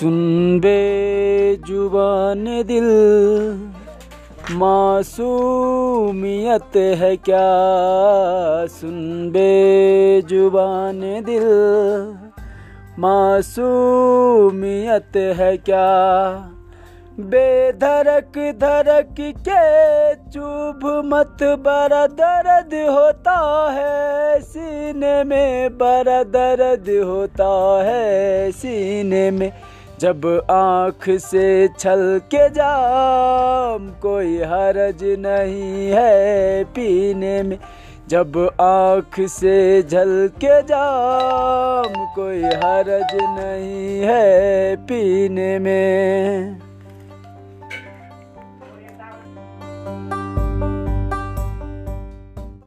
सुन बे ज़ुबान दिल। मासूमियत है क्या? सुन बे ज़ुबान दिल। मासूमियत है क्या? बेधड़क धड़क के चुभ मत बड़ा दर्द होता है। सीने में बड़ा दर्द होता है। सीने में जब आँख से छल के जाम कोई हरज नहीं है पीने में। जब आँख से झल के जाम कोई हरज नहीं है पीने में।